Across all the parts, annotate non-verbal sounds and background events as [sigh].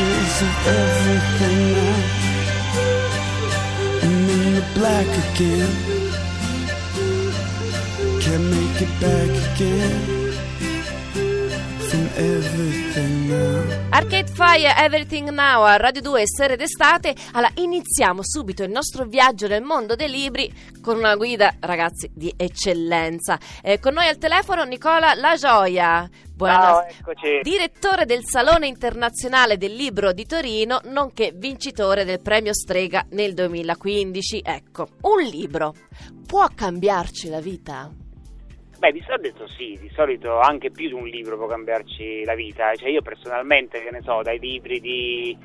pictures of everything now. And then the black again. Can't make it back again. From everything now. Arcade Fire Everything Now a Radio 2 Serie d'estate. Allora, iniziamo subito il nostro viaggio nel mondo dei libri con una guida, ragazzi, di eccellenza. Eh, con noi al telefono Nicola La Gioia. Ciao, eccoci. Direttore del Salone Internazionale del Libro di Torino, nonché vincitore del premio Strega nel 2015. Ecco, un libro può cambiarci la vita? Beh, di solito sì, di solito anche più di un libro può cambiarci la vita. Cioè io personalmente, che ne so, dai libri di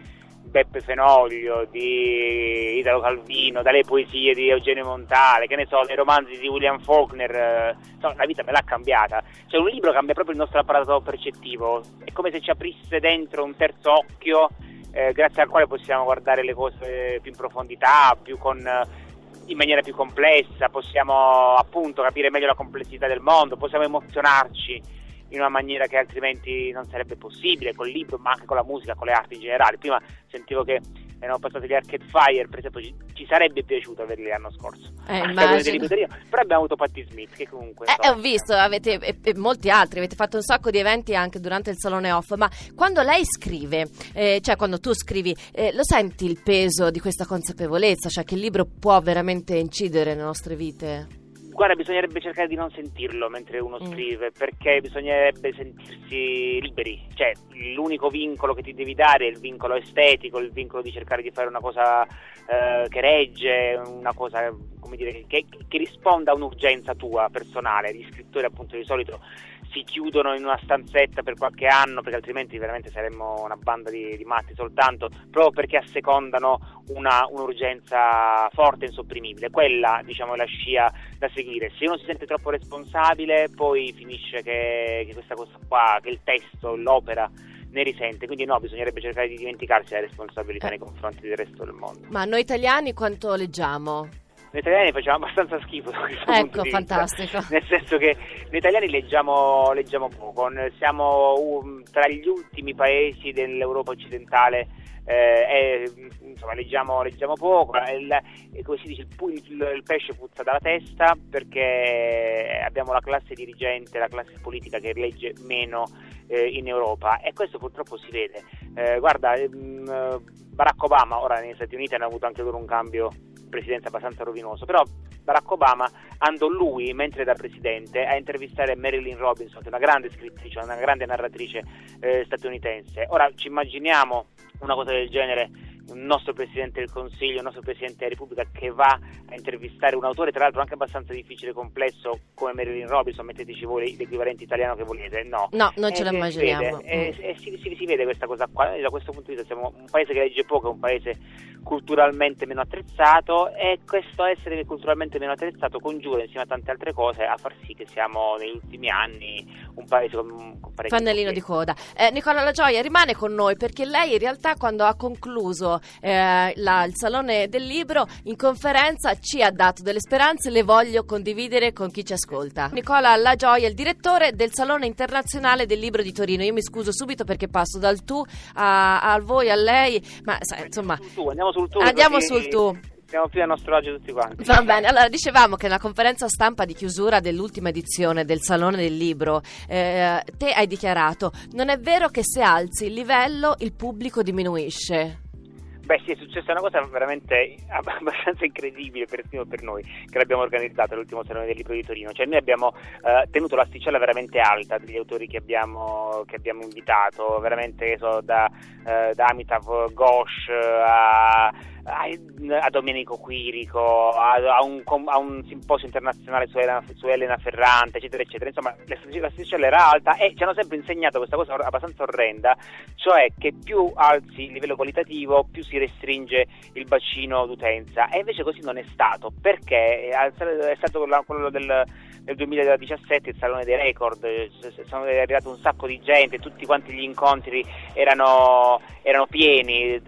Beppe Fenoglio, di Italo Calvino, dalle poesie di Eugenio Montale, che ne so, dai romanzi di William Faulkner, eh, no, la vita me l'ha cambiata. Cioè un libro cambia proprio il nostro apparato percettivo, è come se ci aprisse dentro un terzo occhio eh, grazie al quale possiamo guardare le cose più in profondità, più con in maniera più complessa, possiamo appunto capire meglio la complessità del mondo, possiamo emozionarci in una maniera che altrimenti non sarebbe possibile col libro, ma anche con la musica, con le arti in generale. Prima sentivo che erano passati gli Arcade Fire, per esempio, ci, sarebbe piaciuto averli l'anno scorso. Eh, però abbiamo avuto Patti Smith, che comunque... Eh, insomma, ho visto, avete e, e molti altri, avete fatto un sacco di eventi anche durante il Salone Off, ma quando lei scrive, eh, cioè quando tu scrivi, eh, lo senti il peso di questa consapevolezza, cioè che il libro può veramente incidere nelle nostre vite? Guarda, bisognerebbe cercare di non sentirlo mentre uno Mm. scrive, perché bisognerebbe sentirsi liberi. Cioè, l'unico vincolo che ti devi dare è il vincolo estetico, il vincolo di cercare di fare una cosa eh, che regge, una cosa, come dire, che, che risponda a un'urgenza tua personale. Gli scrittori, appunto, di solito si chiudono in una stanzetta per qualche anno, perché altrimenti veramente saremmo una banda di, di matti soltanto, proprio perché assecondano una, un'urgenza forte e insopprimibile. Quella, diciamo, è la scia da seguire. Se uno si sente troppo responsabile, poi finisce che, che questa cosa qua, che il testo, l'opera ne risente. Quindi no, bisognerebbe cercare di dimenticarsi la responsabilità Eh. nei confronti del resto del mondo. Ma noi italiani quanto leggiamo? Noi italiani facciamo abbastanza schifo da questo Ecco, punto di vista. fantastico. Nel senso che noi italiani leggiamo, leggiamo poco, siamo um, tra gli ultimi paesi dell'Europa occidentale, eh, e, mm, insomma leggiamo, leggiamo poco, eh, il, e come si dice il, il- il pesce puzza dalla testa perché abbiamo la classe dirigente, la classe politica che legge meno eh, in Europa e questo purtroppo si vede. Eh, guarda, ehm, Barack Obama, ora negli Stati Uniti hanno avuto anche loro un cambio presidenza abbastanza rovinoso, però Barack Obama andò lui, mentre da presidente, a intervistare Marilyn Robinson, una grande scrittrice, una grande narratrice eh, statunitense. Ora ci immaginiamo una cosa del genere, un nostro Presidente del Consiglio, un nostro Presidente della Repubblica che va a intervistare un autore, tra l'altro anche abbastanza difficile e complesso come Marilyn Robinson, metteteci voi l'equivalente italiano che volete, no. No, non ce Eh, lo si immaginiamo. eh, Mm. eh, si, si- si vede questa cosa qua. Da questo punto di vista siamo un paese che legge poco, un paese culturalmente meno attrezzato e questo essere culturalmente meno attrezzato congiura insieme a tante altre cose a far sì che siamo negli ultimi anni un paese con, con parecchi Pannellino di coda. Eh, Nicola La Gioia rimane con noi perché lei in realtà quando ha concluso eh, la- il Salone del Libro in conferenza ci ha dato delle speranze, le voglio condividere con chi ci ascolta. Nicola La Gioia, il direttore del Salone Internazionale del Libro di Torino. Io mi scuso subito perché passo dal tu a, al voi, a lei, ma insomma... Sul tu, andiamo sul tu. Andiamo sul tu. Siamo più a nostro agio tutti quanti. Va bene, allora dicevamo che nella conferenza stampa di chiusura dell'ultima edizione del Salone del Libro, eh, te hai dichiarato: non è vero che se alzi il livello il pubblico diminuisce. Beh sì, è successa una cosa veramente [laughs] abbastanza incredibile persino per noi che l'abbiamo organizzata l'ultimo Salone del Libro di Torino. Cioè noi abbiamo eh, tenuto l'asticella veramente alta degli autori che abbiamo, che abbiamo invitato, veramente so, da, eh, da Amitav Ghosh a, a, Domenico Quirico, a, a un, a un simposio internazionale su Elena, su Elena Ferrante, eccetera, eccetera. Insomma, l'asticella l'asticella era alta e ci hanno sempre insegnato questa cosa abbastanza orrenda, cioè che più alzi il livello qualitativo, più si restringe il bacino d'utenza. E invece così non è stato, perché è stato la- quello del, del 2017 il Salone dei Record, eh, sono arrivato un sacco di gente, tutti quanti gli incontri erano, erano pieni,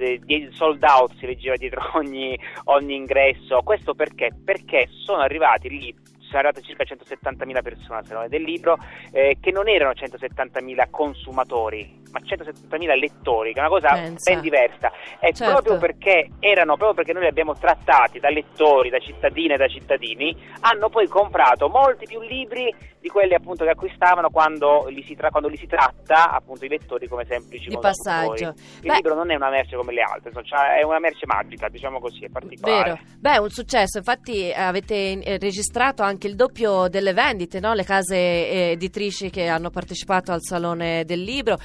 sold out si leggeva dietro [laughs] ogni, ogni ingresso. Questo perché? Perché sono arrivati lì sono arrivate circa 170.000 persone al Salone del Libro, eh, che non erano 170.000 consumatori, ma ma 170.000 lettori, che è una cosa Pensa. ben diversa. E Certo. proprio perché erano, proprio perché noi li abbiamo trattati da lettori, da cittadine e da cittadini, hanno poi comprato molti più libri di quelli appunto che acquistavano quando li si, tra- quando li si tratta appunto i lettori come semplici Di passaggio. Il Beh- libro non è una merce come le altre, cioè, è una merce magica, diciamo così, è particolare. Vero, beh, è un successo. Infatti, eh, avete eh, registrato anche il doppio delle vendite, no? Le case eh, editrici che hanno partecipato al Salone del Libro.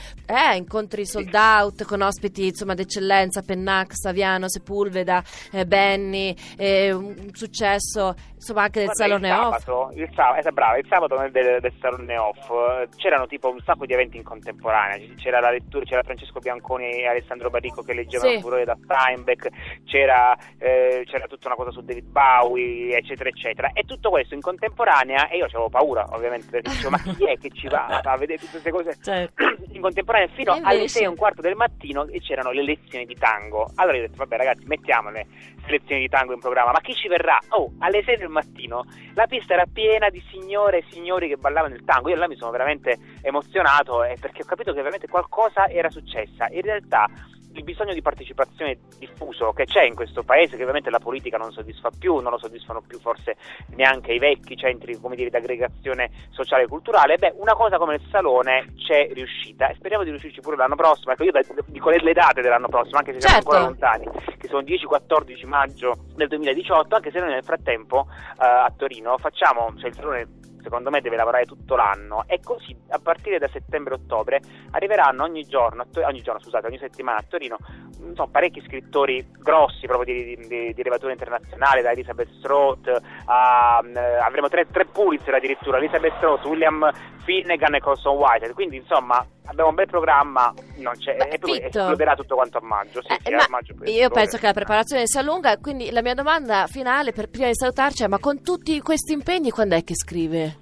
Eh, incontri sold out con ospiti insomma d'eccellenza, Pennac, Saviano, Sepulveda, eh, Benny, eh, un successo insomma anche del Guarda, Salone il Off. sabato, il sabato, eh, brava, il sabato nel- del, del Salone Off eh, c'erano tipo un sacco di eventi in contemporanea, c'era la lettura, c'era Francesco Bianconi e Alessandro Baricco che leggevano Sì. Furore da Steinbeck, c'era, eh, c'era tutta una cosa su David Bowie, eccetera, eccetera. E tutto questo in contemporanea e io avevo paura, ovviamente, perché dicevo, ma chi è che ci va a vedere tutte queste cose Certo. [clears throat] in contemporanea fino E alle invece? 6 e un quarto del mattino e c'erano le lezioni di tango. Allora io ho detto, vabbè ragazzi, mettiamo le lezioni di tango in programma, ma chi ci verrà? Oh, alle 6 del mattino la pista era piena di signore e signori che ballavano il tango. Io là mi sono veramente emozionato eh, perché ho capito che veramente qualcosa era successa. In realtà il bisogno di partecipazione diffuso che c'è in questo paese, che ovviamente la politica non soddisfa più, non lo soddisfano più forse neanche i vecchi centri come dire, di aggregazione sociale e culturale, beh, una cosa come il Salone c'è riuscita e speriamo di riuscirci pure l'anno prossimo. Ecco, io dico le, le date dell'anno prossimo, anche se siamo Certo. ancora lontani, che sono 10-14 maggio del 2018, anche se noi nel frattempo eh, a Torino facciamo, cioè il Salone secondo me deve lavorare tutto l'anno. E così a partire da settembre-ottobre arriveranno ogni giorno, ogni giorno scusate, ogni settimana a Torino insomma, parecchi scrittori grossi proprio di, di, di, di internazionale, da Elizabeth Strout a, eh, avremo tre, tre Pulitzer addirittura, Elizabeth Strout, William Finnegan e Colson White, quindi insomma abbiamo un bel programma, non c'è, Beh, e poi Fitto. esploderà tutto quanto a maggio, sì, Eh, sì, a maggio io penso che la preparazione sia lunga, quindi la mia domanda finale per prima di salutarci è: ma con tutti questi impegni quando è che scrive?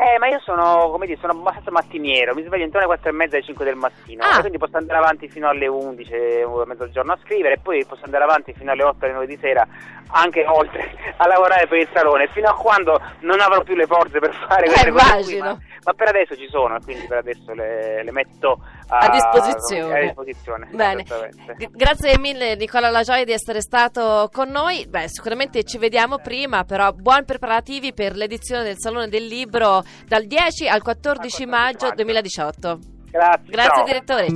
Eh, ma io sono, come dire, sono abbastanza mattiniero, mi sveglio intorno alle 4 e mezza alle 5 del mattino, Ah. quindi posso andare avanti fino alle 11 o a mezzogiorno a scrivere, e poi posso andare avanti fino alle 8 alle 9 di sera, anche oltre [laughs] a lavorare per il salone, fino a quando non avrò più le forze per fare Eh, queste cose qui, immagino. ma, ma per adesso ci sono, quindi per adesso le, le metto a, A disposizione. a disposizione, Bene. Grazie mille Nicola Lagioia di essere stato con noi. Beh, sicuramente ci vediamo prima, però buoni preparativi per l'edizione del Salone del Libro dal 10 al 14 14 maggio maggio. 2018. Grazie, Grazie ciao. direttore.